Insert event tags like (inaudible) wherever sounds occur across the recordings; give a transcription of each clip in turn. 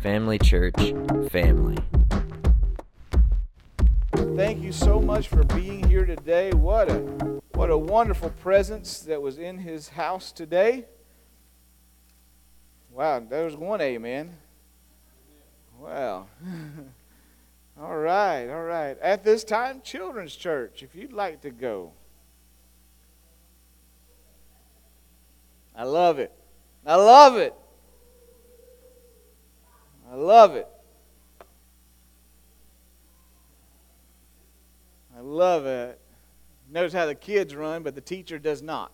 Family Church family. Thank you so much for being here today. What a what a wonderful presence that was in his house today. Wow, there was one amen. Wow. (laughs) all right, all right. At this time, children's church, if you'd like to go. I love it. I love it. I love it. I love it. Notice how the kids run, but the teacher does not.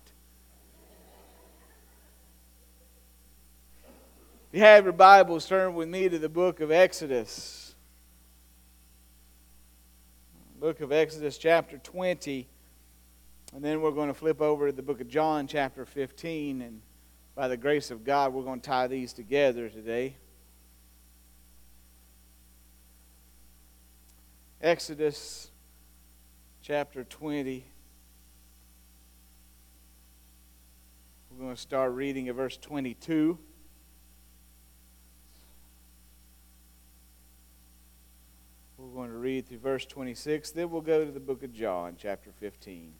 If you have your Bibles, turn with me to the book of Exodus. Book of Exodus, chapter 20. And then we're going to flip over to the book of John, chapter 15. And by the grace of God, we're going to tie these together today. Exodus chapter 20. We're going to start reading at verse 22. We're going to read through verse 26. Then we'll go to the book of John, chapter 15.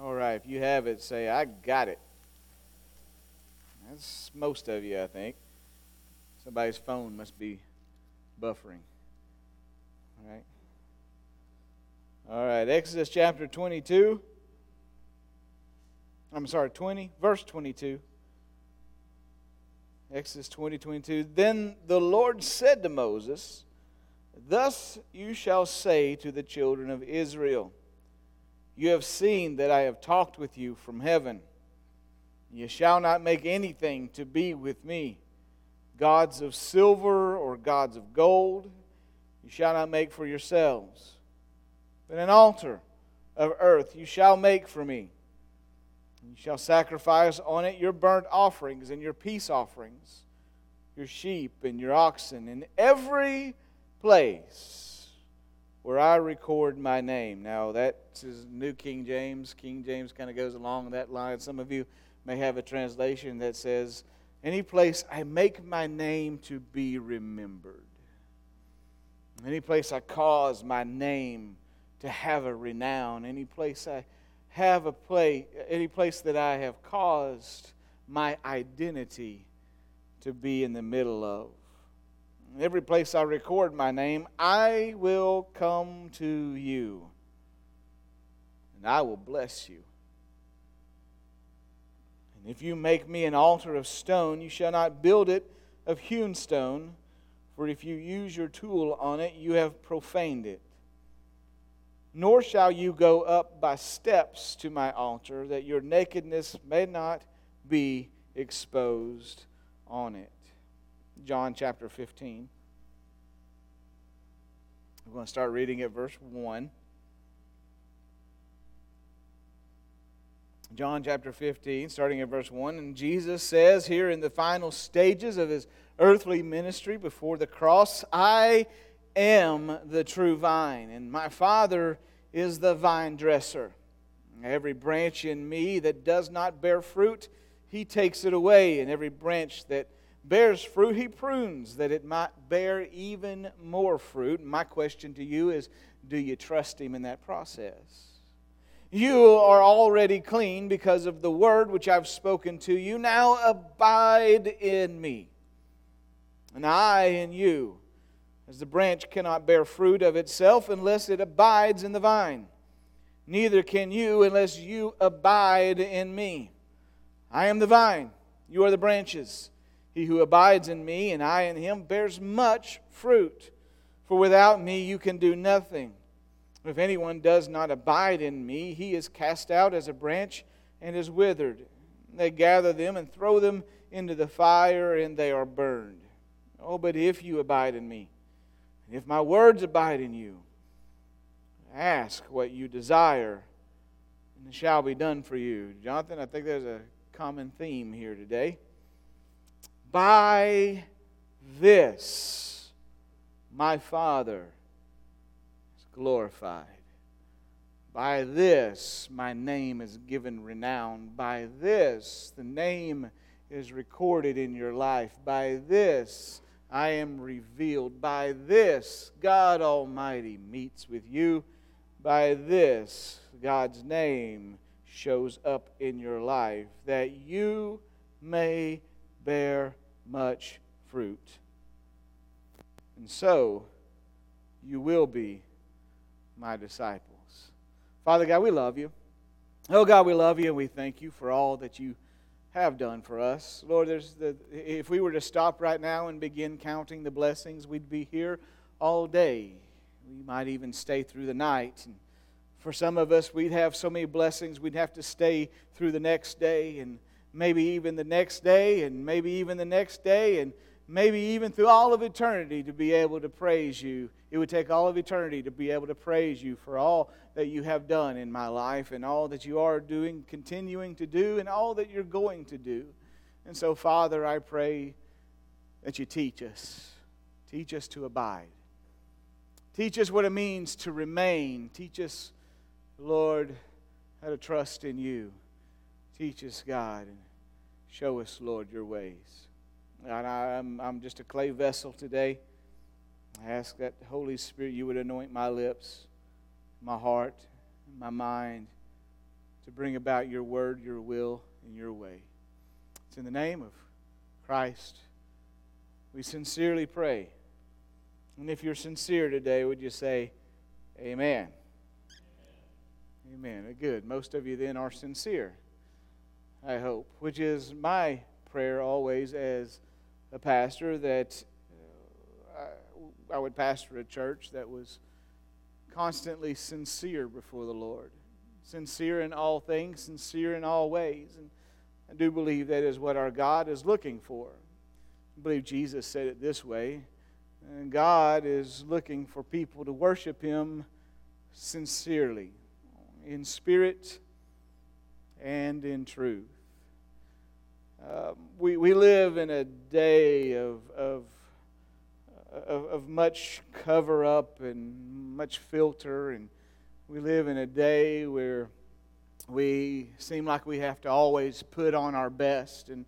All right, if you have it, say, I got it. That's most of you, I think. Somebody's phone must be buffering. All right. All right, Exodus chapter 22. I'm sorry, 20, verse 22. Exodus 20, 22. Then the Lord said to Moses, Thus you shall say to the children of Israel, You have seen that I have talked with you from heaven. You shall not make anything to be with me gods of silver or gods of gold you shall not make for yourselves. But an altar of earth you shall make for me. You shall sacrifice on it your burnt offerings and your peace offerings, your sheep and your oxen, in every place where I record my name. Now, that's New King James. King James kind of goes along that line. Some of you may have a translation that says, any place I make my name to be remembered. Any place I cause my name to have a renown. Any place I have a place, any place that I have caused my identity to be in the middle of. Every place I record my name, I will come to you and I will bless you. If you make me an altar of stone, you shall not build it of hewn stone, for if you use your tool on it, you have profaned it. Nor shall you go up by steps to my altar, that your nakedness may not be exposed on it. John chapter 15. We're going to start reading at verse 1. John chapter 15, starting at verse 1. And Jesus says here in the final stages of his earthly ministry before the cross, I am the true vine, and my Father is the vine dresser. Every branch in me that does not bear fruit, he takes it away, and every branch that bears fruit, he prunes that it might bear even more fruit. My question to you is do you trust him in that process? You are already clean because of the word which I've spoken to you. Now abide in me, and I in you. As the branch cannot bear fruit of itself unless it abides in the vine, neither can you unless you abide in me. I am the vine, you are the branches. He who abides in me and I in him bears much fruit, for without me you can do nothing. If anyone does not abide in me, he is cast out as a branch and is withered. They gather them and throw them into the fire, and they are burned. Oh, but if you abide in me, and if my words abide in you, ask what you desire, and it shall be done for you. Jonathan, I think there's a common theme here today. By this, my Father glorified. By this, my name is given renown. By this, the name is recorded in your life. By this, I am revealed. By this, God Almighty meets with you. By this, God's name shows up in your life that you may bear much fruit. And so, you will be my disciples. Father God, we love you. Oh God, we love you and we thank you for all that you have done for us. Lord, there's the, if we were to stop right now and begin counting the blessings, we'd be here all day. We might even stay through the night. And for some of us, we'd have so many blessings, we'd have to stay through the next day and maybe even the next day and maybe even the next day and maybe even through all of eternity to be able to praise you. It would take all of eternity to be able to praise you for all that you have done in my life and all that you are doing, continuing to do, and all that you're going to do. And so, Father, I pray that you teach us. Teach us to abide. Teach us what it means to remain. Teach us, Lord, how to trust in you. Teach us, God, and show us, Lord, your ways. And I'm, I'm just a clay vessel today. I ask that Holy Spirit, you would anoint my lips, my heart, my mind to bring about your word, your will, and your way. It's in the name of Christ we sincerely pray. And if you're sincere today, would you say, Amen? Amen. Good. Most of you then are sincere, I hope, which is my prayer always as a pastor that uh, I, I would pastor a church that was constantly sincere before the Lord. Sincere in all things, sincere in all ways. And I do believe that is what our God is looking for. I believe Jesus said it this way and God is looking for people to worship Him sincerely, in spirit and in truth. Um, we, we live in a day of, of, of, of much cover up and much filter, and we live in a day where we seem like we have to always put on our best. And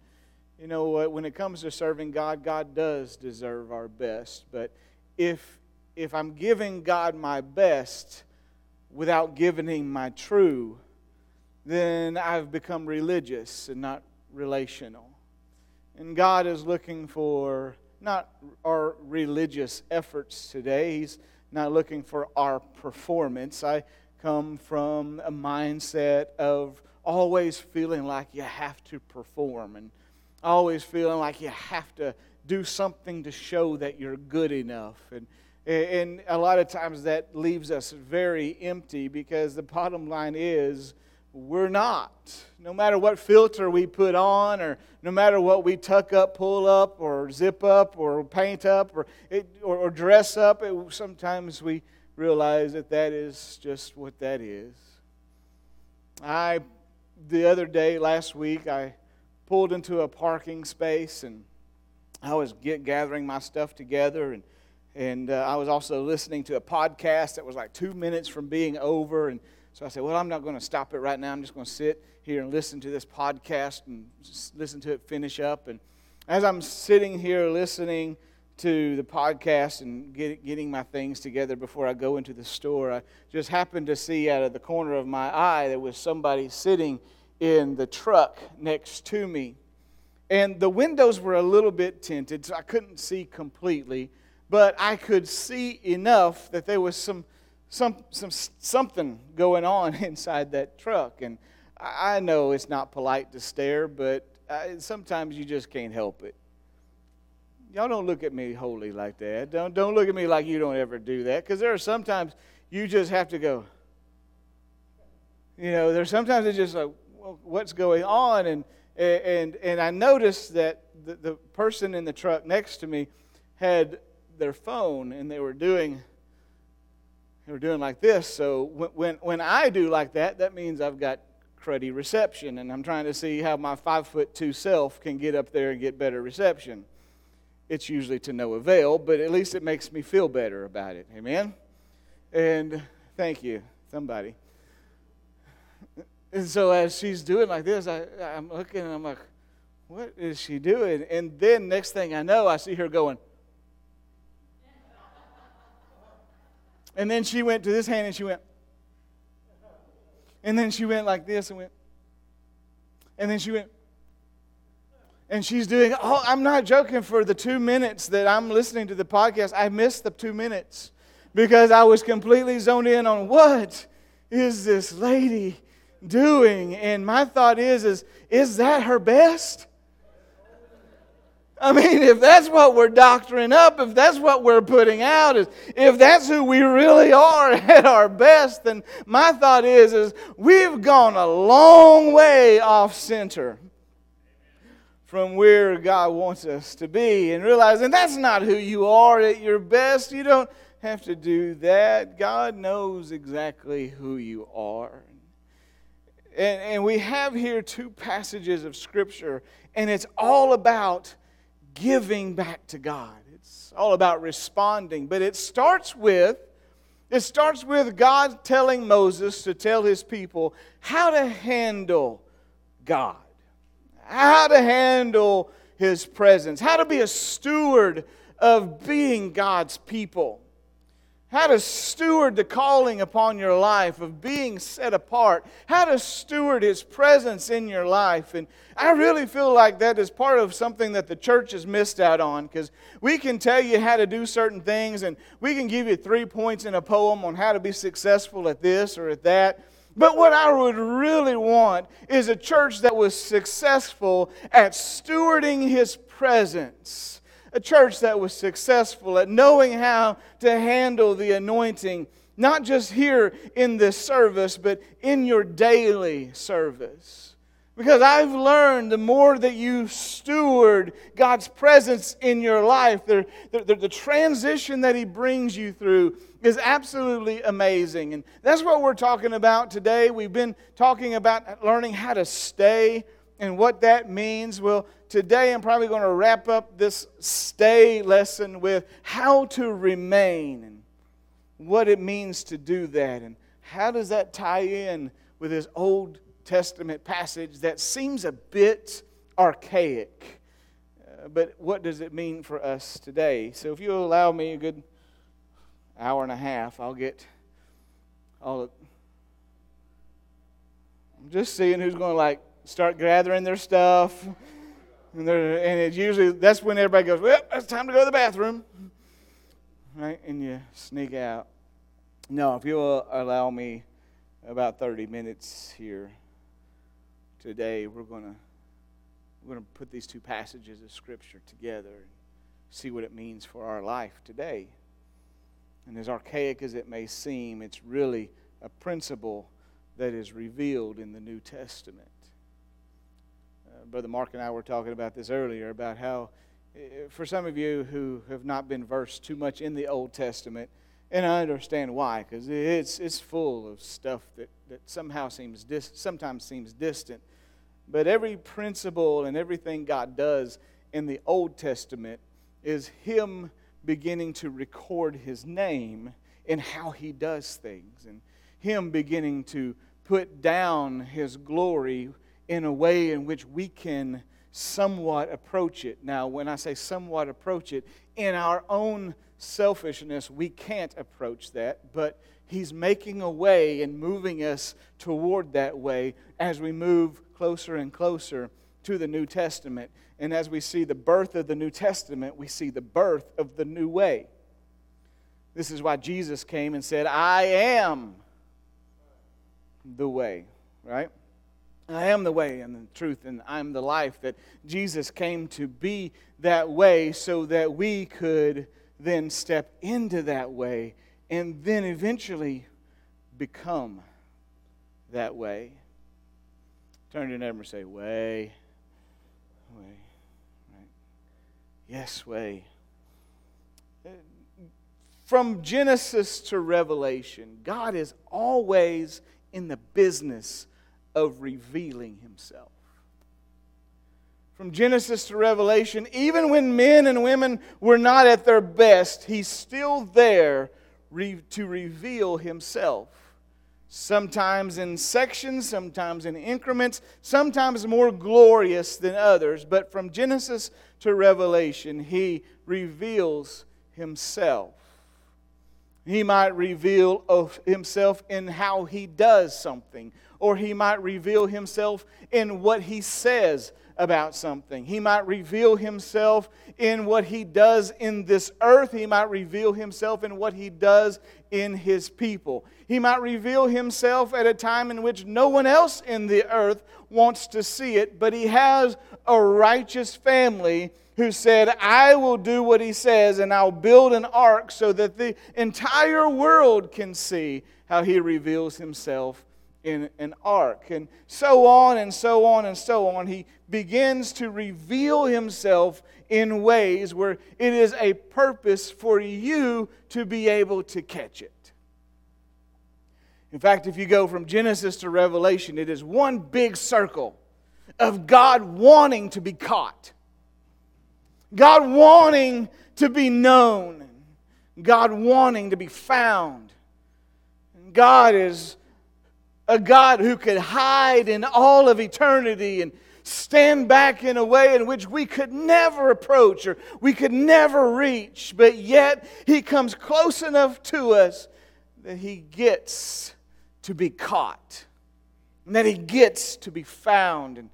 you know what? When it comes to serving God, God does deserve our best. But if, if I'm giving God my best without giving Him my true, then I've become religious and not relational. And God is looking for not our religious efforts today, He's not looking for our performance. I come from a mindset of always feeling like you have to perform and always feeling like you have to do something to show that you're good enough. And, and a lot of times that leaves us very empty because the bottom line is we're not. No matter what filter we put on, or no matter what we tuck up, pull up, or zip up, or paint up, or, it, or, or dress up, it, sometimes we realize that that is just what that is. I, the other day, last week, I pulled into a parking space and I was get, gathering my stuff together and and uh, I was also listening to a podcast that was like two minutes from being over and so I said, well, I'm not going to stop it right now. I'm just going to sit here and listen to this podcast and listen to it finish up. And as I'm sitting here listening to the podcast and get, getting my things together before I go into the store, I just happened to see out of the corner of my eye there was somebody sitting in the truck next to me. And the windows were a little bit tinted, so I couldn't see completely, but I could see enough that there was some some, some, something going on (laughs) inside that truck. And I know it's not polite to stare, but I, sometimes you just can't help it. Y'all don't look at me holy like that. Don't, don't look at me like you don't ever do that, because there are sometimes you just have to go. You know, there's sometimes it's just like, well, what's going on? And, And, and I noticed that the, the person in the truck next to me had their phone and they were doing were doing like this. So when, when, when I do like that, that means I've got cruddy reception, and I'm trying to see how my five foot two self can get up there and get better reception. It's usually to no avail, but at least it makes me feel better about it. Amen? And thank you, somebody. And so as she's doing like this, I, I'm looking and I'm like, what is she doing? And then next thing I know, I see her going. And then she went to this hand and she went. And then she went like this and went. And then she went. And she's doing, oh, I'm not joking, for the two minutes that I'm listening to the podcast, I missed the two minutes because I was completely zoned in on what is this lady doing? And my thought is, is, is that her best? I mean, if that's what we're doctoring up, if that's what we're putting out, is if that's who we really are (laughs) at our best, then my thought is, is we've gone a long way off center from where God wants us to be, and realizing that's not who you are at your best. You don't have to do that. God knows exactly who you are. And, and we have here two passages of Scripture, and it's all about giving back to God. It's all about responding. But it starts with it starts with God telling Moses to tell his people how to handle God, how to handle his presence, how to be a steward of being God's people how to steward the calling upon your life of being set apart, how to steward His presence in your life. And I really feel like that is part of something that the church has missed out on because we can tell you how to do certain things and we can give you three points in a poem on how to be successful at this or at that. But what I would really want is a church that was successful at stewarding His presence a church that was successful at knowing how to handle the anointing, not just here in this service, but in your daily service. Because I've learned the more that you steward God's presence in your life, the, the, the, transition that He brings you through is absolutely amazing. And that's what we're talking about today. We've been talking about learning how to stay and what that means. Well, today I'm probably going to wrap up this stay lesson with how to remain and what it means to do that. And how does that tie in with this Old Testament passage that seems a bit archaic? Uh, but what does it mean for us today? So, if you'll allow me a good hour and a half, I'll get all of. I'm just seeing who's going to like start gathering their stuff. And, and it's usually, that's when everybody goes, well, it's time to go to the bathroom. Right? And you sneak out. No, if you'll allow me about 30 minutes here today, we're going to we're going to put these two passages of Scripture together and see what it means for our life today. And as archaic as it may seem, it's really a principle that is revealed in the New Testament. Brother Mark and I were talking about this earlier about how, eh, for some of you who have not been versed too much in the Old Testament, and I understand why, because it's, it's full of stuff that, that somehow seems dis- sometimes seems distant. But every principle and everything God does in the Old Testament is Him beginning to record His name in how He does things, and Him beginning to put down His glory in a way in which we can somewhat approach it. Now, when I say somewhat approach it, in our own selfishness, we can't approach that, but He's making a way and moving us toward that way as we move closer and closer to the New Testament. And as we see the birth of the New Testament, we see the birth of the new way. This is why Jesus came and said, I am the way, right? I am the way and the truth and I'm the life. That Jesus came to be that way so that we could then step into that way and then eventually become that way. Turn to your neighbor and say, Way. way. Right? Yes, way. From Genesis to Revelation, God is always in the business of revealing himself. From Genesis to Revelation, even when men and women were not at their best, he's still there to reveal himself. Sometimes in sections, sometimes in increments, sometimes more glorious than others. But from Genesis to Revelation, he reveals himself. He might reveal of himself in how he does something, or he might reveal himself in what he says about something. He might reveal himself in what he does in this earth. He might reveal himself in what he does in his people. He might reveal himself at a time in which no one else in the earth wants to see it, but he has a righteous family who said, I will do what he says and I'll build an ark so that the entire world can see how he reveals himself in an ark. And so on and so on and so on. He begins to reveal himself in ways where it is a purpose for you to be able to catch it. In fact, if you go from Genesis to Revelation, it is one big circle of God wanting to be caught, God wanting to be known, God wanting to be found. God is a God who could hide in all of eternity and stand back in a way in which we could never approach or we could never reach, but yet He comes close enough to us that He gets to be caught, and that He gets to be found, and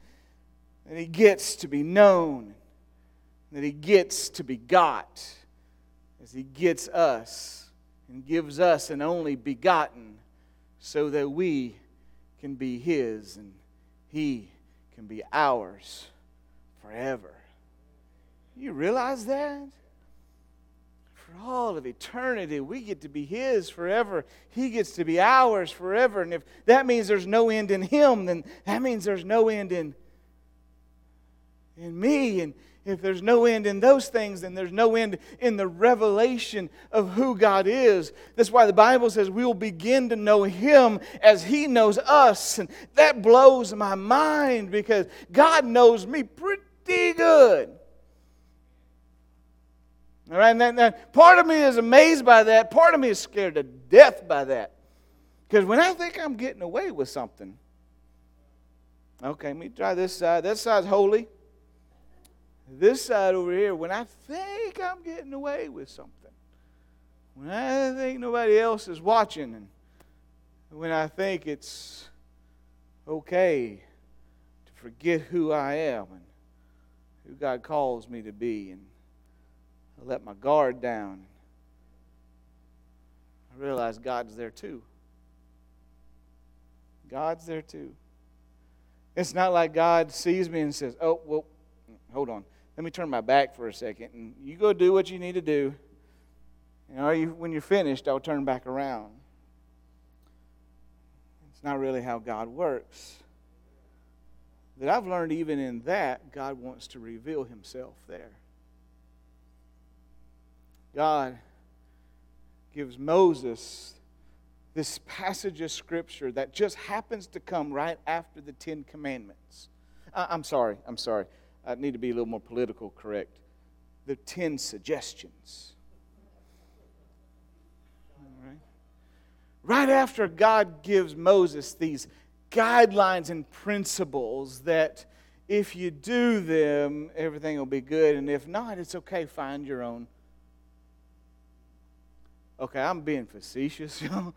that He gets to be known, and that He gets to be got. As He gets us and gives us an only begotten so that we can be His and He can be ours forever. You realize that? For all of eternity, we get to be His forever. He gets to be ours forever. And if that means there's no end in Him, then that means there's no end in, in me. And if there's no end in those things, then there's no end in the revelation of who God is. That's why the Bible says we will begin to know Him as He knows us. And that blows my mind because God knows me pretty good. All right, and then, then part of me is amazed by that. Part of me is scared to death by that. Because when I think I'm getting away with something, okay, let me try this side. That side's holy this side over here, when I think I'm getting away with something, when I think nobody else is watching, and when I think it's okay to forget who I am and who God calls me to be, and I let my guard down, I realize God's there too. God's there too. It's not like God sees me and says, Oh, well, hold on let me turn my back for a second and you go do what you need to do. And you, when you're finished, I'll turn back around. It's not really how God works. That I've learned even in that, God wants to reveal himself there. God gives Moses this passage of Scripture that just happens to come right after the Ten Commandments. I'm sorry, I'm sorry. I need to be a little more political correct. The 10 suggestions. Right? right after God gives Moses these guidelines and principles that if you do them, everything will be good, and if not, it's okay, find your own. Okay, I'm being facetious, (laughs) know.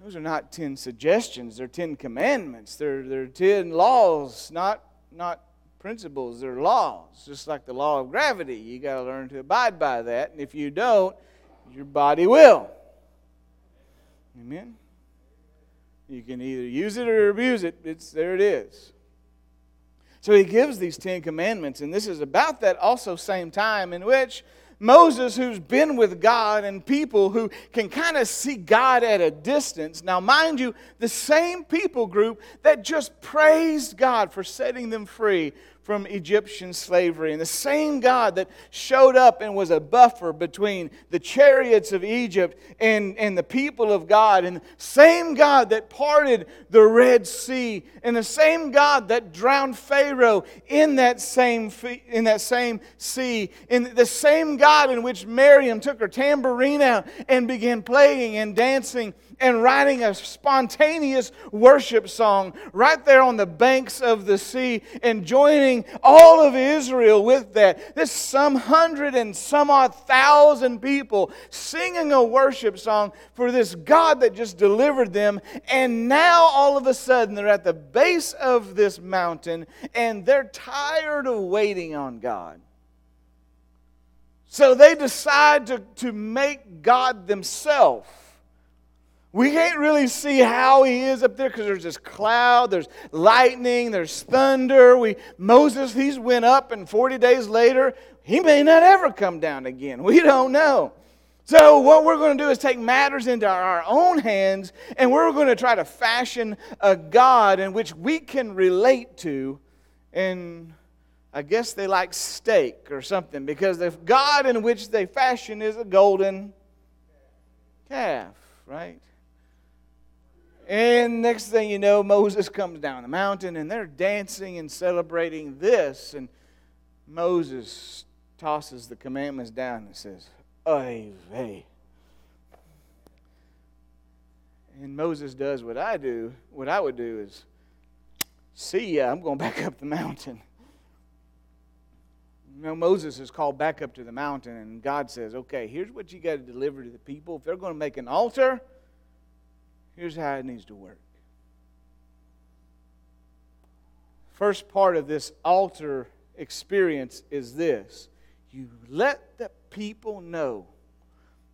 Those are not 10 suggestions, they're 10 commandments. They're, they're 10 laws, not, not principles, they're laws, just like the law of gravity. You got to learn to abide by that, and if you don't, your body will. Amen. You can either use it or abuse it. It's there it is. So he gives these 10 commandments and this is about that also same time in which Moses, who's been with God, and people who can kind of see God at a distance. Now, mind you, the same people group that just praised God for setting them free from Egyptian slavery. And the same God that showed up and was a buffer between the chariots of Egypt and, and the people of God, and the same God that parted the Red Sea, and the same God that drowned Pharaoh in that same, in that same sea, and the same God in which Miriam took her tambourine out and began playing and dancing and writing a spontaneous worship song right there on the banks of the sea and joining all of Israel with that. This some hundred and some odd thousand people singing a worship song for this God that just delivered them. And now all of a sudden they're at the base of this mountain and they're tired of waiting on God. So they decide to, to make God themselves. We can't really see how he is up there because there's this cloud, there's lightning, there's thunder. We Moses, he's went up, and 40 days later, he may not ever come down again. (laughs) We don't know. So, what we're going to do is take matters into our own hands, and we're going to try to fashion a God in which we can relate to. And I guess they like steak or something, because the God in which they fashion is a golden calf, right? And next thing you know, Moses comes down the mountain and they're dancing and celebrating this. And Moses tosses the commandments down and says, Oy vey. And Moses does what I do. What I would do is, see ya, I'm going back up the mountain. You know, Moses is called back up to the mountain, and God says, okay, here's what you got to deliver to the people. If they're going to make an altar, Here's how it needs to work. First part of this altar experience is this you let the people know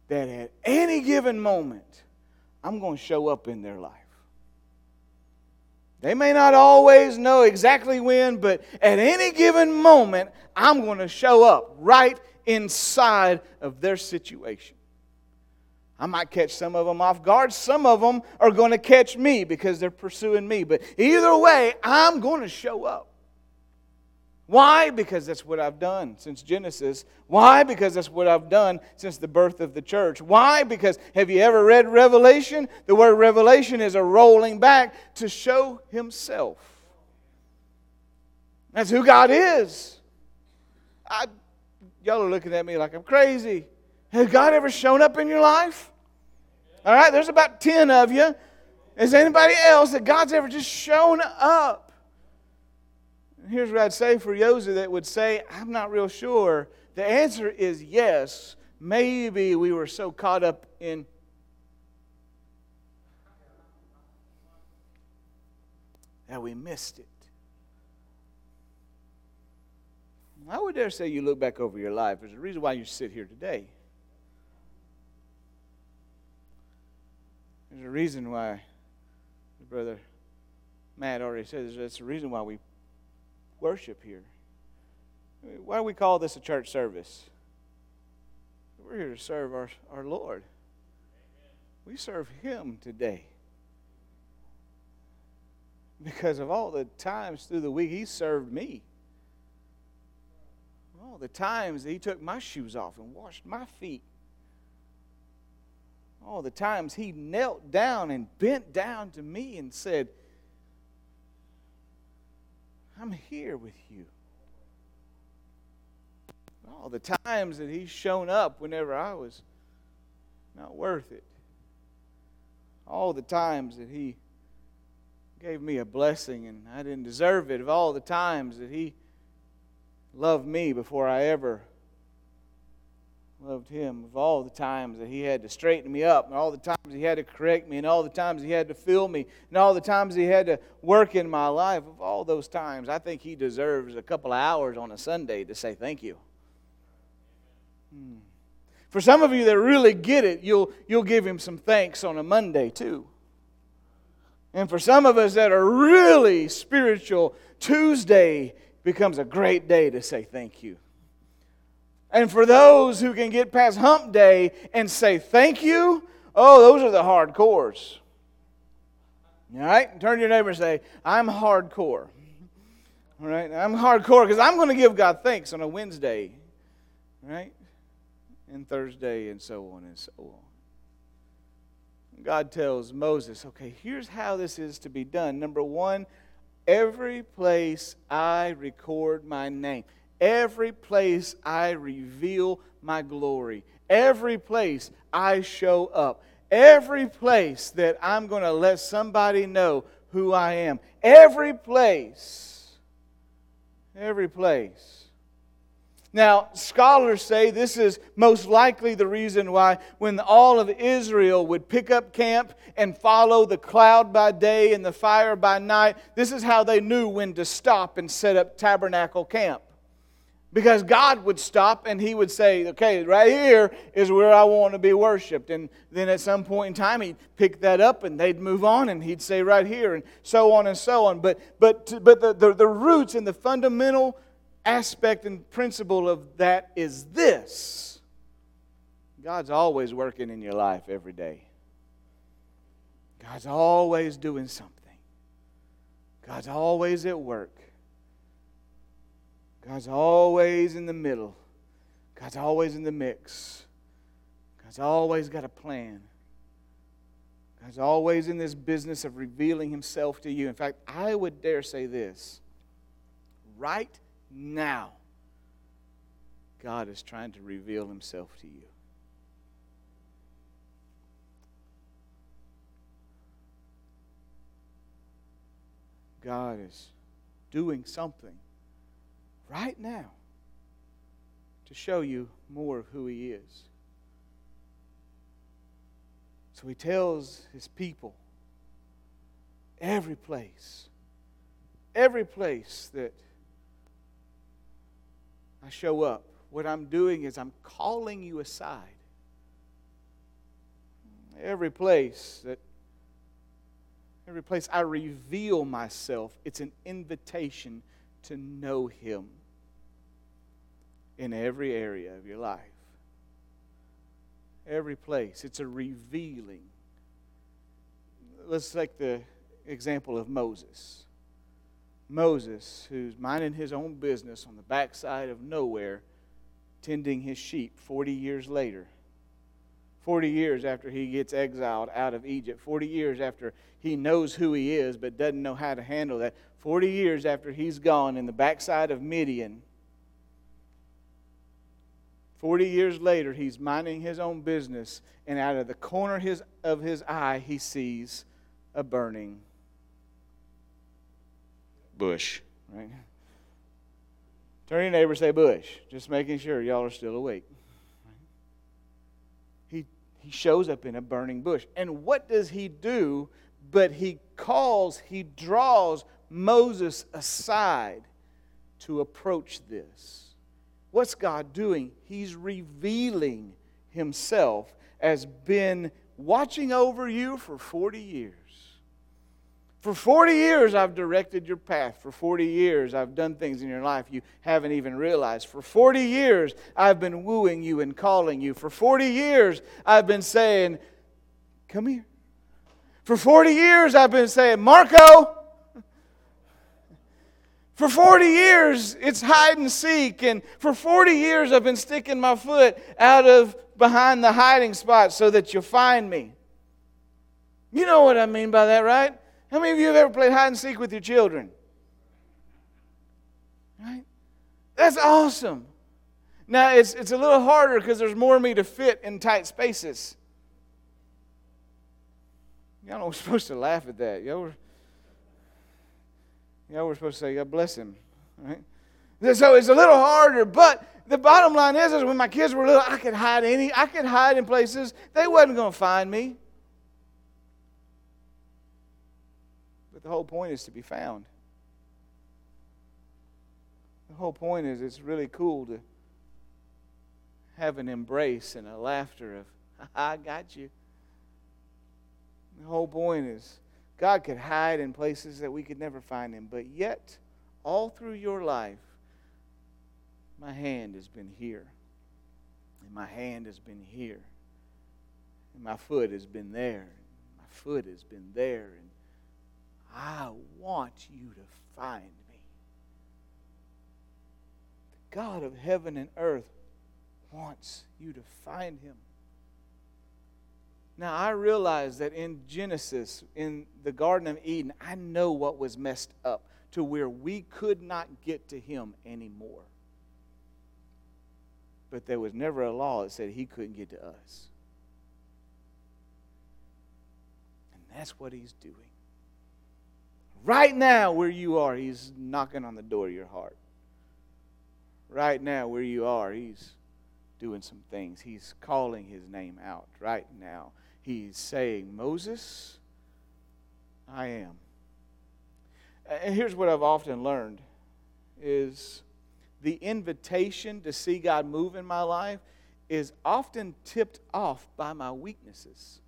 that at any given moment, I'm going to show up in their life. They may not always know exactly when, but at any given moment, I'm going to show up right inside of their situation. I might catch some of them off guard. Some of them are going to catch me because they're pursuing me. But either way, I'm going to show up. Why? Because that's what I've done since Genesis. Why? Because that's what I've done since the birth of the church. Why? Because have you ever read Revelation? The word revelation is a rolling back to show Himself. That's who God is. I, y'all are looking at me like I'm crazy. Has God ever shown up in your life? All right, there's about 10 of you. Is anybody else that God's ever just shown up? Here's what I'd say for Yosa that would say, I'm not real sure. The answer is yes. Maybe we were so caught up in that we missed it. I would dare say you look back over your life. There's a reason why you sit here today. There's a reason why, Brother Matt already says, that's the reason why we worship here. Why do we call this a church service? We're here to serve our, our Lord. We serve Him today. Because of all the times through the week He served me. All the times He took my shoes off and washed my feet all the times he knelt down and bent down to me and said, I'm here with you. All the times that he's shown up whenever I was not worth it. All the times that he gave me a blessing and I didn't deserve it. Of all the times that he loved me before I ever loved him of all the times that he had to straighten me up and all the times he had to correct me and all the times he had to fill me and all the times he had to work in my life of all those times i think he deserves a couple of hours on a sunday to say thank you. Hmm. for some of you that really get it you'll, you'll give him some thanks on a monday too. And for some of us that are really spiritual tuesday becomes a great day to say thank you and for those who can get past hump day and say thank you, oh, those are the hardcores. All right? Turn to your neighbor and say, I'm hardcore. All right? I'm hardcore because I'm going to give God thanks on a Wednesday. Right? And Thursday and so on and so on. God tells Moses, okay, here's how this is to be done. Number one, every place I record my name, every place I reveal my glory, every place I show up, every place that I'm going to let somebody know who I am, every place, every place. Now, scholars say this is most likely the reason why, when all of Israel would pick up camp and follow the cloud by day and the fire by night, this is how they knew when to stop and set up tabernacle camp. Because God would stop and He would say, Okay, right here is where I want to be worshiped. And then at some point in time, He'd pick that up and they'd move on and He'd say, Right here, and so on and so on. But, but, but the, the, the roots and the fundamental aspect and principle of that is this God's always working in your life every day. God's always doing something. God's always at work. God's always in the middle. God's always in the mix. God's always got a plan. God's always in this business of revealing himself to you. In fact, I would dare say this right now, God is trying to reveal himself to you. God is doing something right now to show you more of who He is. So He tells His people every place, every place that I show up, what I'm doing is I'm calling you aside. Every place that every place I reveal myself, it's an invitation to know him in every area of your life. Every place, it's a revealing. Let's take the example of Moses. Moses, who's minding his own business on the backside of nowhere, tending his sheep 40 years later. 40 years after he gets exiled out of Egypt. 40 years after he knows who he is but doesn't know how to handle that. 40 years after he's gone in the backside of Midian. 40 years later, he's minding his own business, and out of the corner his, of his eye, he sees a burning bush, right? Turn your neighbor say bush, just making sure y'all are still awake. He, shows up in a burning bush. And what does he do? But he calls, he draws Moses aside to approach this. What's God doing? He's revealing himself as been watching over you for 40 years. For 40 years, I've directed your path. For 40 years, I've done things in your life you haven't even realized. For 40 years, I've been wooing you and calling you. For 40 years, I've been saying, Come here. For 40 years, I've been saying, Marco. For 40 years, it's hide and seek. And for 40 years, I've been sticking my foot out of behind the hiding spot so that you'll find me. You know what I mean by that, right? How many of you have ever played hide and seek with your children? Right? That's awesome. Now, it's, it's a little harder because there's more of me to fit in tight spaces. Y'all were (laughs) supposed to laugh at that. Y'all were, y'all were supposed to say, God bless him. Right? So it's a little harder, but the bottom line is, is when my kids were little, I could hide any, I could hide in places they wasn't going to find me. The whole point is to be found. The whole point is it's really cool to have an embrace and a laughter of, (laughs) I got you. The whole point is God could hide in places that we could never find him, but yet, all through your life, my hand has been here, and my hand has been here, and my foot has been there, and my foot has been there, and I want you to find me. The God of heaven and earth wants you to find him. Now, I realize that in Genesis, in the Garden of Eden, I know what was messed up to where we could not get to him anymore. But there was never a law that said he couldn't get to us. And that's what he's doing. Right now, where you are, he's knocking on the door of your heart. Right now, where you are, he's doing some things. He's calling his name out right now. He's saying, Moses, I am. And here's what I've often learned is the invitation to see God move in my life is often tipped off by my weaknesses.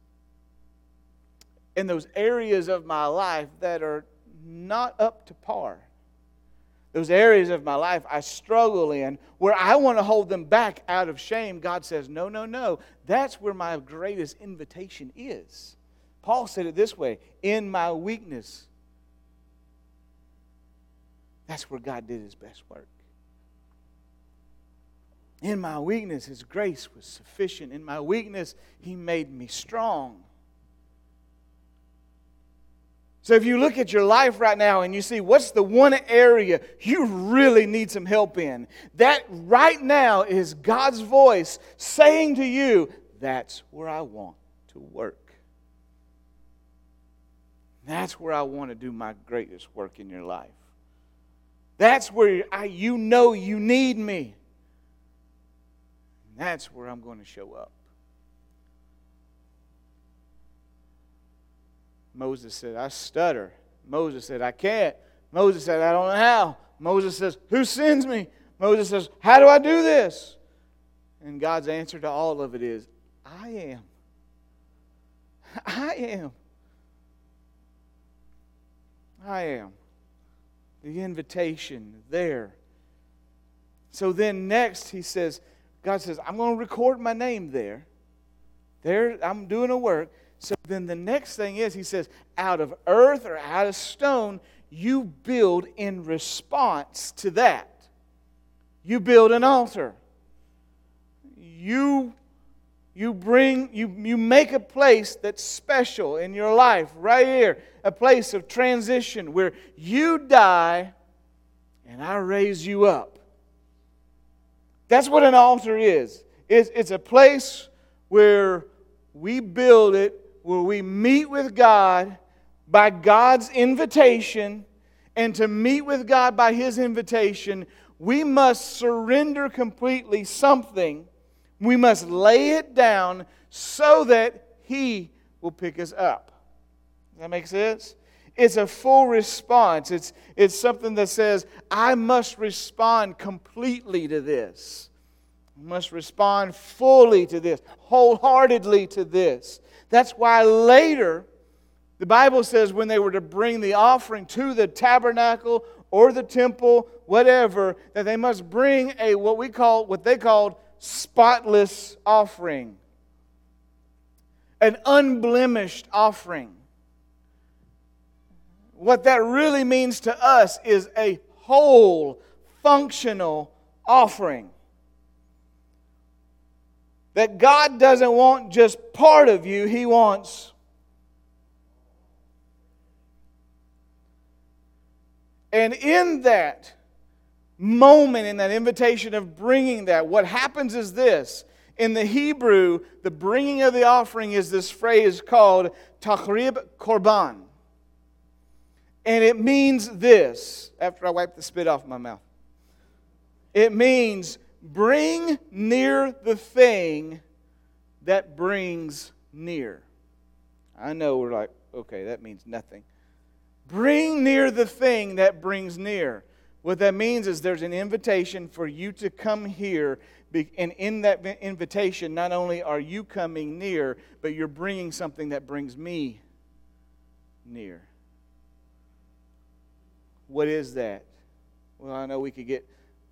In those areas of my life that are not up to par those areas of my life I struggle in, where I want to hold them back out of shame, God says, No, no, no. That's where my greatest invitation is. Paul said it this way In my weakness, that's where God did his best work. In my weakness, his grace was sufficient. In my weakness, he made me strong. So if you look at your life right now and you see what's the one area you really need some help in, that right now is God's voice saying to you, that's where I want to work. That's where I want to do my greatest work in your life. That's where I, you know you need me. That's where I'm going to show up. Moses said, I stutter. Moses said, I can't. Moses said, I don't know how. Moses says, Who sends me? Moses says, How do I do this? And God's answer to all of it is, I am. I am. I am. The invitation there. So then next he says, God says, I'm going to record my name there. There, I'm doing a work. So then the next thing is, he says, out of earth or out of stone, you build in response to that. You build an altar. You, you bring, you, you make a place that's special in your life, right here, a place of transition where you die and I raise you up. That's what an altar is. It's, it's a place where we build it where we meet with God by God's invitation, and to meet with God by His invitation, we must surrender completely something. We must lay it down so that He will pick us up. Does that make sense? It's a full response. It's, it's something that says, I must respond completely to this. I must respond fully to this, wholeheartedly to this. That's why later, the Bible says when they were to bring the offering to the tabernacle or the temple, whatever, that they must bring a what we call, what they called spotless offering, an unblemished offering. What that really means to us is a whole, functional offering that God doesn't want just part of you, He wants. And in that moment, in that invitation of bringing that, what happens is this. In the Hebrew, the bringing of the offering is this phrase called taqrib korban. And it means this, after I wipe the spit off my mouth. It means Bring near the thing that brings near. I know we're like, okay, that means nothing. Bring near the thing that brings near. What that means is there's an invitation for you to come here. And in that invitation, not only are you coming near, but you're bringing something that brings me near. What is that? Well, I know we could get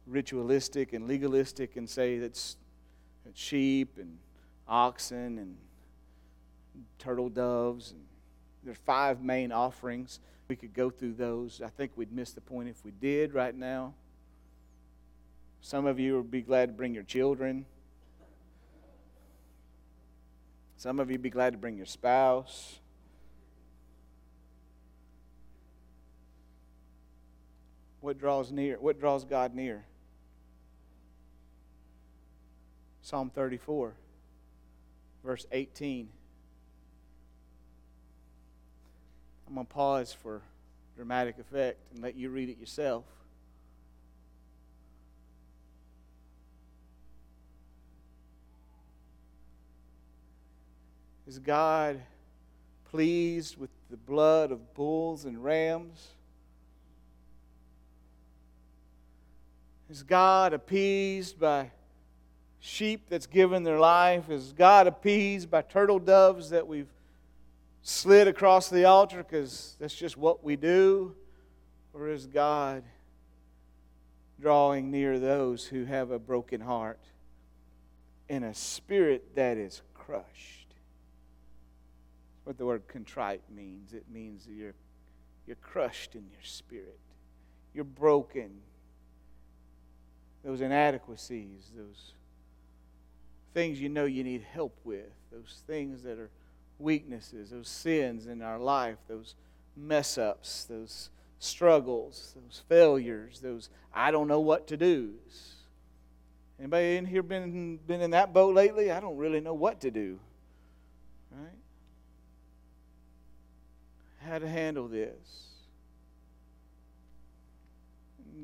ritualistic and legalistic and say that's sheep and oxen and turtle doves. And there's five main offerings. We could go through those. I think we'd miss the point if we did right now. Some of you would be glad to bring your children. Some of you would be glad to bring your spouse. What draws near? What draws God near? Psalm 34, verse 18. I'm going to pause for dramatic effect and let you read it yourself. Is God pleased with the blood of bulls and rams? Is God appeased by sheep that's given their life? Is God appeased by turtle doves that we've slid across the altar because that's just what we do? Or is God drawing near those who have a broken heart and a spirit that is crushed? what the word contrite means. It means you're, you're crushed in your spirit, you're broken. Those inadequacies, those things you know you need help with, those things that are weaknesses, those sins in our life, those mess ups, those struggles, those failures, those I don't know what to do's. Anybody in here been, been in that boat lately? I don't really know what to do. Right? how to handle this.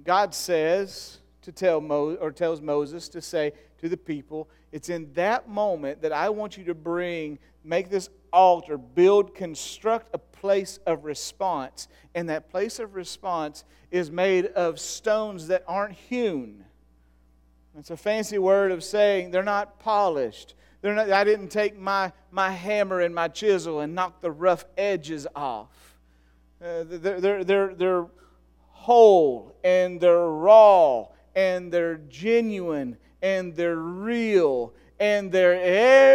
God says to tell Mo, or tells Moses to say to the people, it's in that moment that I want you to bring, make this altar, build, construct a place of response. And that place of response is made of stones that aren't hewn. It's a fancy word of saying they're not polished. Not, I didn't take my, my hammer and my chisel and knock the rough edges off. Uh, they're, they're, they're, they're whole and they're raw and they're genuine and they're real and they're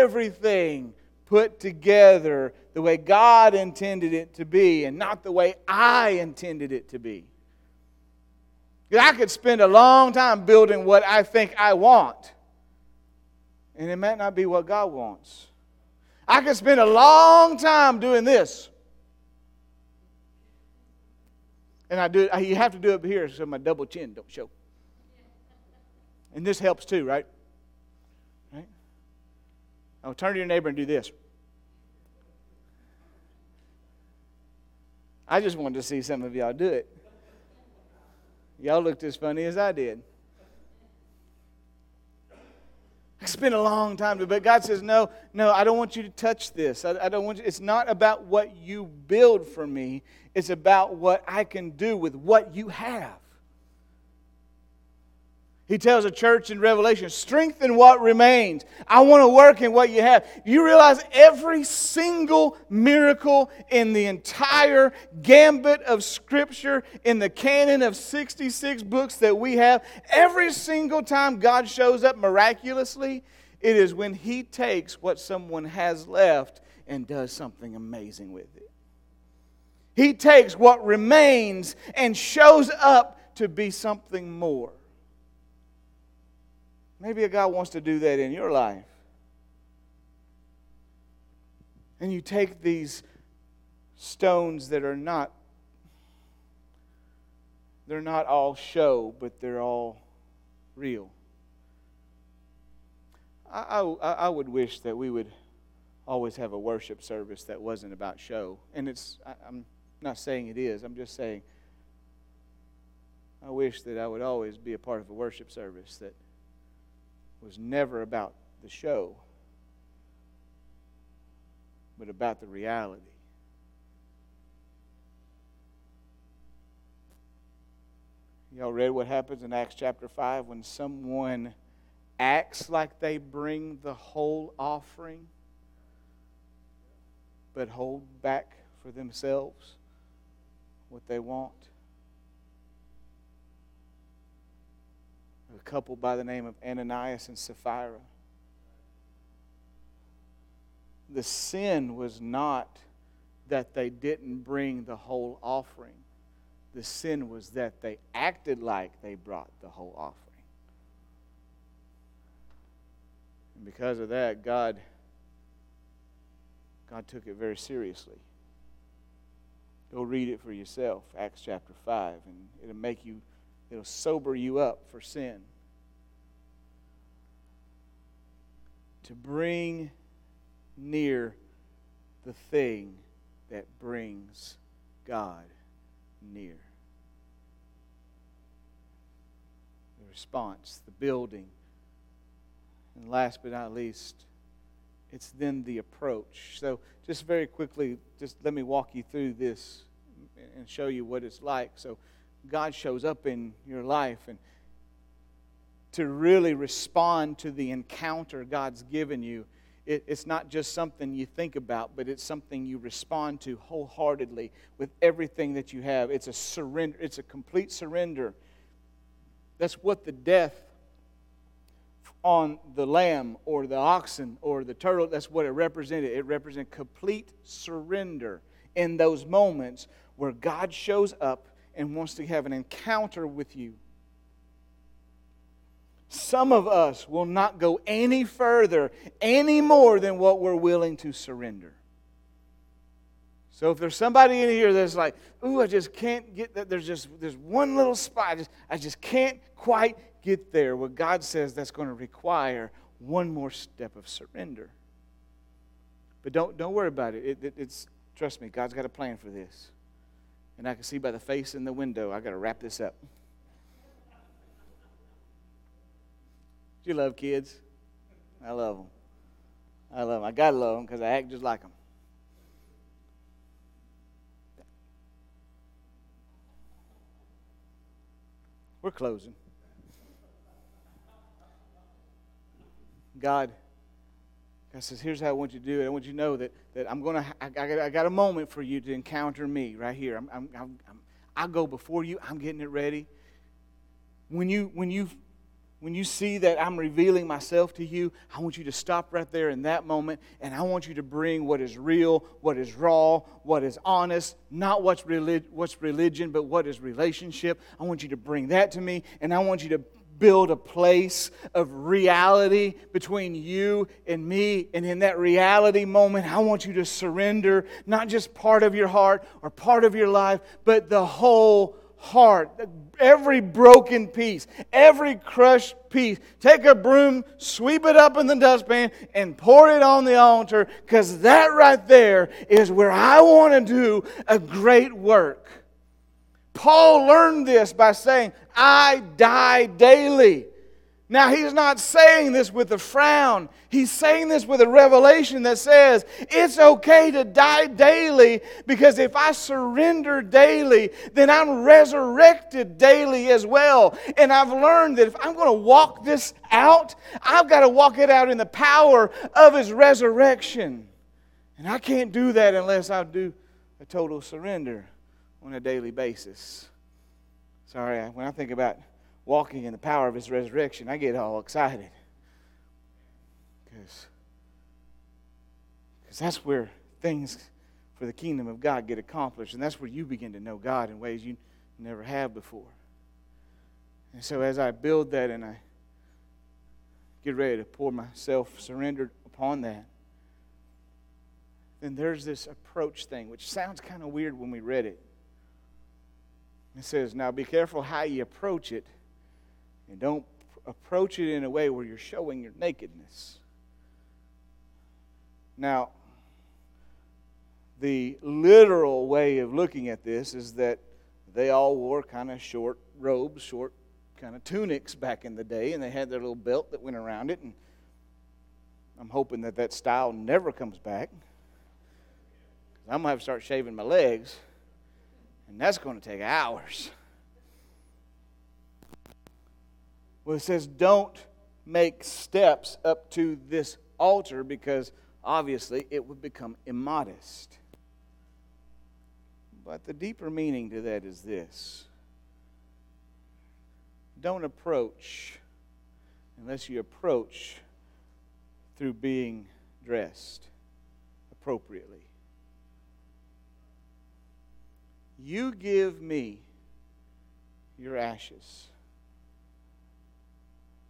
everything put together the way God intended it to be and not the way I intended it to be. I could spend a long time building what I think I want and it might not be what God wants. I could spend a long time doing this. And I do you have to do it here so my double chin don't show. And this helps too, right? Right? I'll turn to your neighbor and do this. I just wanted to see some of y'all do it. Y'all looked as funny as I did. I spent a long time, but God says, no, no, I don't want you to touch this. I, I don't want you, it's not about what you build for me. It's about what I can do with what you have. He tells a church in Revelation, strengthen what remains. I want to work in what you have. You realize every single miracle in the entire gambit of Scripture, in the canon of 66 books that we have, every single time God shows up miraculously, it is when He takes what someone has left and does something amazing with it. He takes what remains and shows up to be something more. Maybe a God wants to do that in your life. And you take these stones that are not they're not all show, but they're all real. I, I, I would wish that we would always have a worship service that wasn't about show. And it's, I, I'm not saying it is, I'm just saying I wish that I would always be a part of a worship service that was never about the show, but about the reality. Y'all read what happens in Acts chapter 5 when someone acts like they bring the whole offering, but hold back for themselves what they want? A couple by the name of Ananias and Sapphira. The sin was not that they didn't bring the whole offering. The sin was that they acted like they brought the whole offering. And because of that, God God took it very seriously. Go read it for yourself, Acts chapter 5, and it'll make you it'll sober you up for sin. To bring near the thing that brings God near. The response, the building. And last but not least, it's then the approach. So, just very quickly, just let me walk you through this and show you what it's like. So, God shows up in your life, and to really respond to the encounter God's given you, it, it's not just something you think about, but it's something you respond to wholeheartedly with everything that you have. It's a surrender, it's a complete surrender. That's what the death on the lamb or the oxen or the turtle, that's what it represented. It represented complete surrender in those moments where God shows up and wants to have an encounter with you. Some of us will not go any further, any more than what we're willing to surrender. So if there's somebody in here that's like, ooh, I just can't get that, there's just there's one little spot, I just, I just can't quite get there, well, God says that's going to require one more step of surrender. But don't, don't worry about it. it, it it's, trust me, God's got a plan for this. And I can see by the face in the window, I got to wrap this up. You love kids? I love them. I love them. I got to love them because I act just like them. We're closing. God, God says, here's how I want you to do it. I want you to know that, that I'm going to, I, got, I got a moment for you to encounter me right here. I'm, I'm, I'm, i go before you. I'm getting it ready. When you, when you, when you see that I'm revealing myself to you, I want you to stop right there in that moment and I want you to bring what is real, what is raw, what is honest, not what's, relig- what's religion, but what is relationship. I want you to bring that to me and I want you to build a place of reality between you and me. And in that reality moment, I want you to surrender not just part of your heart or part of your life, but the whole heart. Every broken piece, every crushed piece. Take a broom, sweep it up in the dustpan, and pour it on the altar because that right there is where I want to do a great work. Paul learned this by saying, I die daily. Now, he's not saying this with a frown. He's saying this with a revelation that says it's okay to die daily because if I surrender daily, then I'm resurrected daily as well. And I've learned that if I'm going to walk this out, I've got to walk it out in the power of his resurrection. And I can't do that unless I do a total surrender on a daily basis. Sorry, when I think about walking in the power of his resurrection, I get all excited. Because that's where things for the kingdom of God get accomplished. And that's where you begin to know God in ways you never have before. And so as I build that and I get ready to pour myself surrendered upon that, then there's this approach thing, which sounds kind of weird when we read it. It says, Now be careful how you approach it, and don't approach it in a way where you're showing your nakedness. Now, the literal way of looking at this is that they all wore kind of short robes, short kind of tunics back in the day, and they had their little belt that went around it. And I'm hoping that that style never comes back. I'm going to have to start shaving my legs. And that's going to take hours. Well, it says, don't make steps up to this altar because obviously it would become immodest. But the deeper meaning to that is this don't approach unless you approach through being dressed appropriately. You give me your ashes.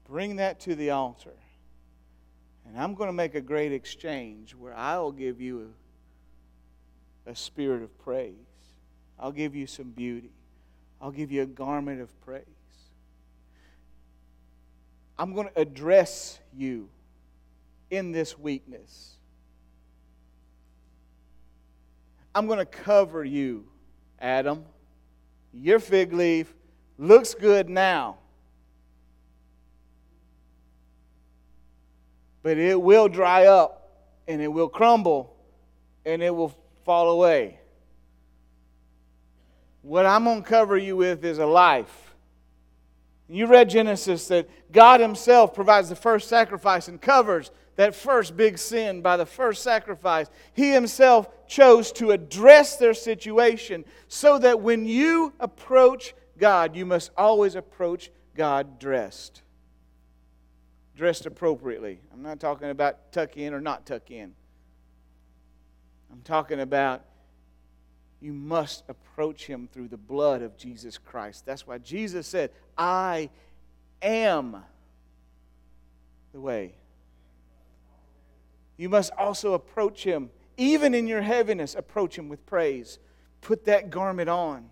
Bring that to the altar. And I'm going to make a great exchange where I'll give you a, a spirit of praise. I'll give you some beauty. I'll give you a garment of praise. I'm going to address you in this weakness. I'm going to cover you, Adam. Your fig leaf looks good now. But it will dry up and it will crumble and it will fall away. What I'm going to cover you with is a life. You read Genesis that God Himself provides the first sacrifice and covers that first big sin by the first sacrifice. He Himself chose to address their situation so that when you approach God, you must always approach God dressed. Dressed appropriately. I'm not talking about tuck in or not tuck in. I'm talking about you must approach him through the blood of Jesus Christ. That's why Jesus said, I am the way. You must also approach him, even in your heaviness, approach him with praise. Put that garment on.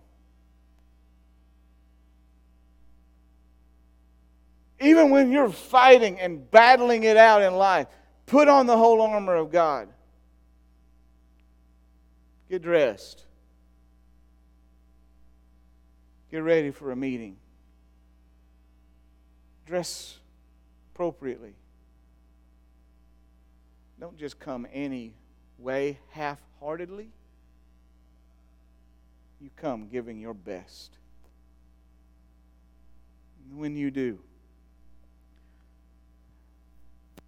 Even when you're fighting and battling it out in life, put on the whole armor of God. Get dressed. Get ready for a meeting. Dress appropriately. Don't just come any way, half heartedly. You come giving your best. And when you do,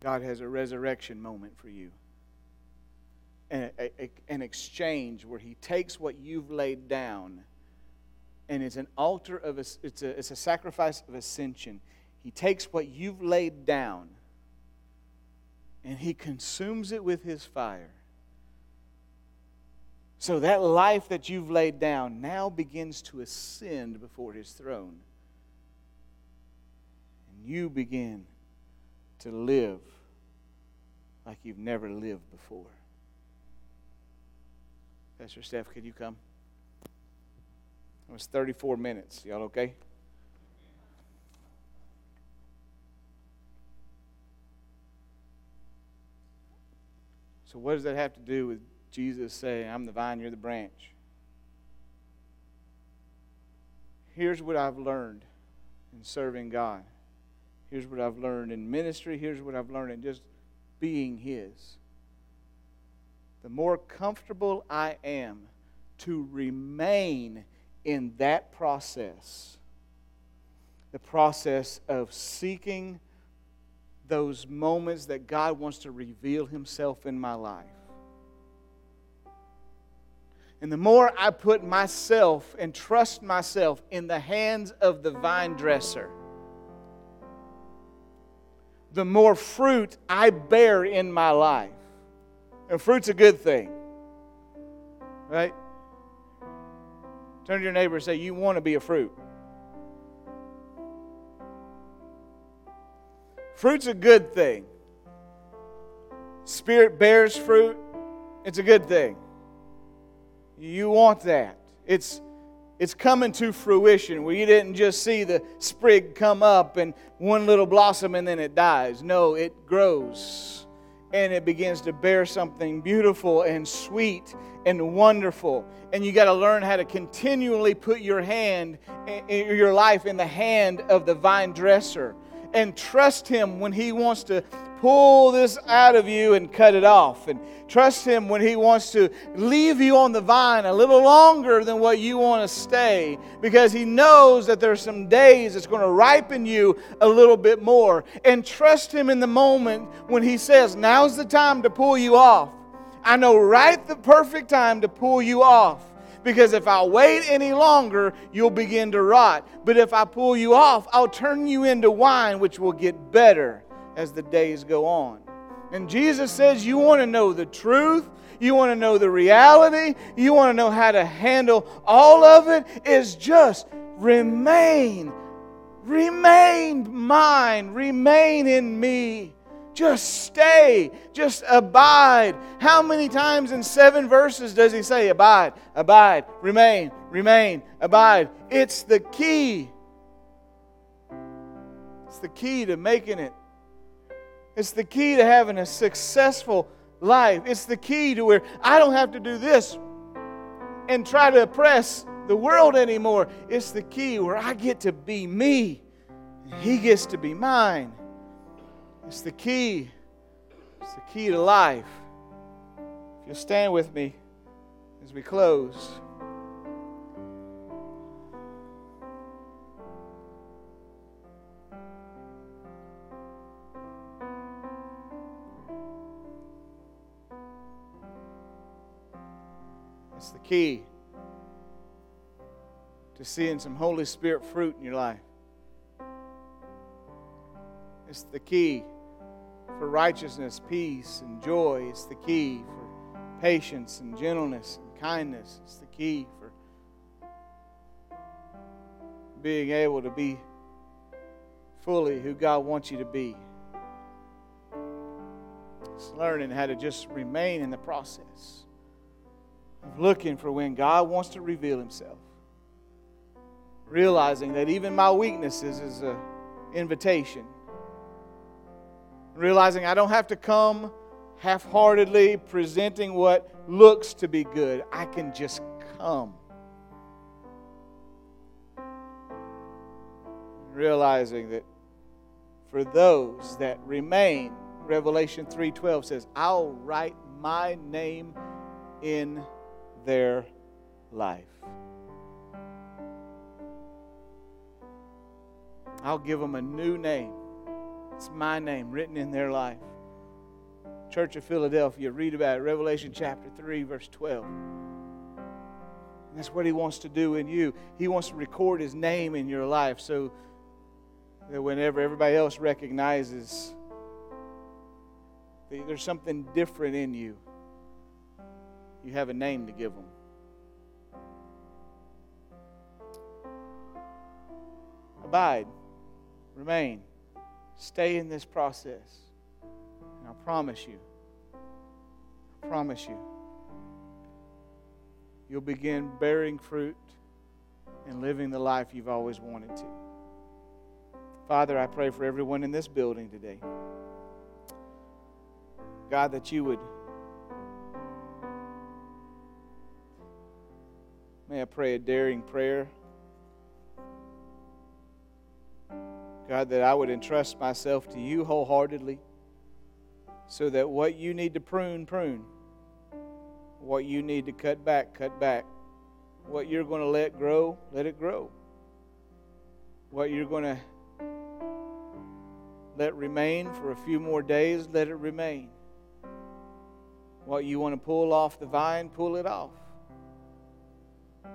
God has a resurrection moment for you. An, a, an exchange where He takes what you've laid down and it's an altar of a, it's a, it's a sacrifice of ascension. He takes what you've laid down and he consumes it with his fire. So that life that you've laid down now begins to ascend before his throne. And you begin to live like you've never lived before. Pastor Steph, could you come? It was 34 minutes. Y'all okay? So, what does that have to do with Jesus saying, I'm the vine, you're the branch? Here's what I've learned in serving God. Here's what I've learned in ministry. Here's what I've learned in just being His. The more comfortable I am to remain in that process, the process of seeking those moments that God wants to reveal Himself in my life. And the more I put myself and trust myself in the hands of the vine dresser, the more fruit I bear in my life. And fruit's a good thing, right? Turn to your neighbor and say, You want to be a fruit. Fruit's a good thing. Spirit bears fruit, it's a good thing. You want that. It's it's coming to fruition where you didn't just see the sprig come up and one little blossom and then it dies. No, it grows and it begins to bear something beautiful and sweet and wonderful. And you got to learn how to continually put your hand, eh, eh, your life in the hand of the vine dresser and trust Him when He wants to pull this out of you and cut it off. And trust Him when He wants to leave you on the vine a little longer than what you want to stay because He knows that there's some days that's going to ripen you a little bit more. And trust Him in the moment when He says, Now's the time to pull you off. I know right the perfect time to pull you off. Because if I wait any longer, you'll begin to rot. But if I pull you off, I'll turn you into wine, which will get better as the days go on. And Jesus says, You want to know the truth, you want to know the reality, you want to know how to handle all of it, is just remain. Remain mine, remain in me. Just stay. Just abide. How many times in seven verses does he say, Abide, abide, remain, remain, abide? It's the key. It's the key to making it. It's the key to having a successful life. It's the key to where I don't have to do this and try to oppress the world anymore. It's the key where I get to be me he gets to be mine. It's the key. It's the key to life. If you'll stand with me as we close. It's the key to seeing some Holy Spirit fruit in your life. It's the key for righteousness, peace, and joy. It's the key for patience and gentleness and kindness. It's the key for being able to be fully who God wants you to be. It's learning how to just remain in the process of looking for when God wants to reveal Himself. Realizing that even my weaknesses is an invitation realizing I don't have to come half heartedly presenting what looks to be good. I can just come. Realizing that for those that remain, Revelation 3:12 says, "I'll write my name in their life." I'll give them a new name. It's my name written in their life. Church of Philadelphia, read about it, Revelation chapter 3, verse 12. And that's what he wants to do in you. He wants to record his name in your life so that whenever everybody else recognizes that there's something different in you, you have a name to give them. Abide, remain. Stay in this process. And I promise you, I promise you, you'll begin bearing fruit and living the life you've always wanted to. Father, I pray for everyone in this building today. God, that you would. May I pray a daring prayer? God, that I would entrust myself to you wholeheartedly so that what you need to prune, prune. What you need to cut back, cut back. What you're going to let grow, let it grow. What you're going to let remain for a few more days, let it remain. What you want to pull off the vine, pull it off. I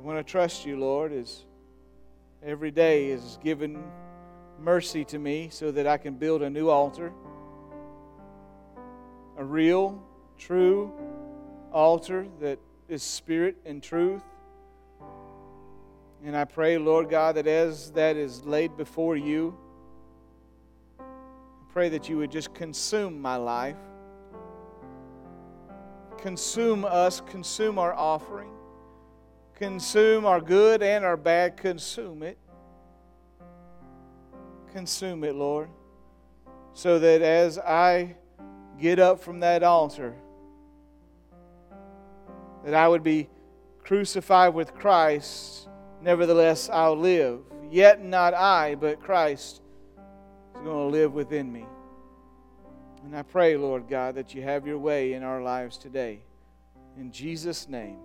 want to trust you, Lord, as every day is given mercy to me so that I can build a new altar. A real, true altar that is spirit and truth. And I pray, Lord God, that as that is laid before you, I pray that you would just consume my life, consume us, consume our offering consume our good and our bad. Consume it. Consume it, Lord. So that as I get up from that altar, that I would be crucified with Christ, nevertheless I'll live. Yet not I, but Christ is going to live within me. And I pray, Lord God, that you have your way in our lives today. In Jesus' name.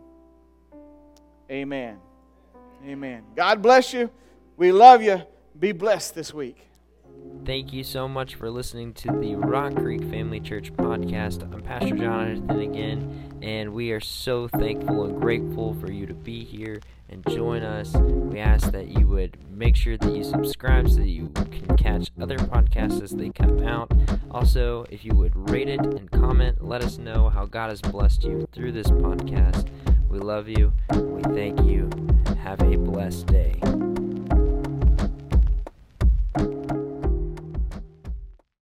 Amen. Amen. God bless you. We love you. Be blessed this week. Thank you so much for listening to the Rock Creek Family Church podcast. I'm Pastor Jonathan again, and we are so thankful and grateful for you to be here and join us. We ask that you would make sure that you subscribe so that you can catch other podcasts as they come out. Also, if you would rate it and comment, let us know how God has blessed you through this podcast. We love you. We thank you. Have a blessed day.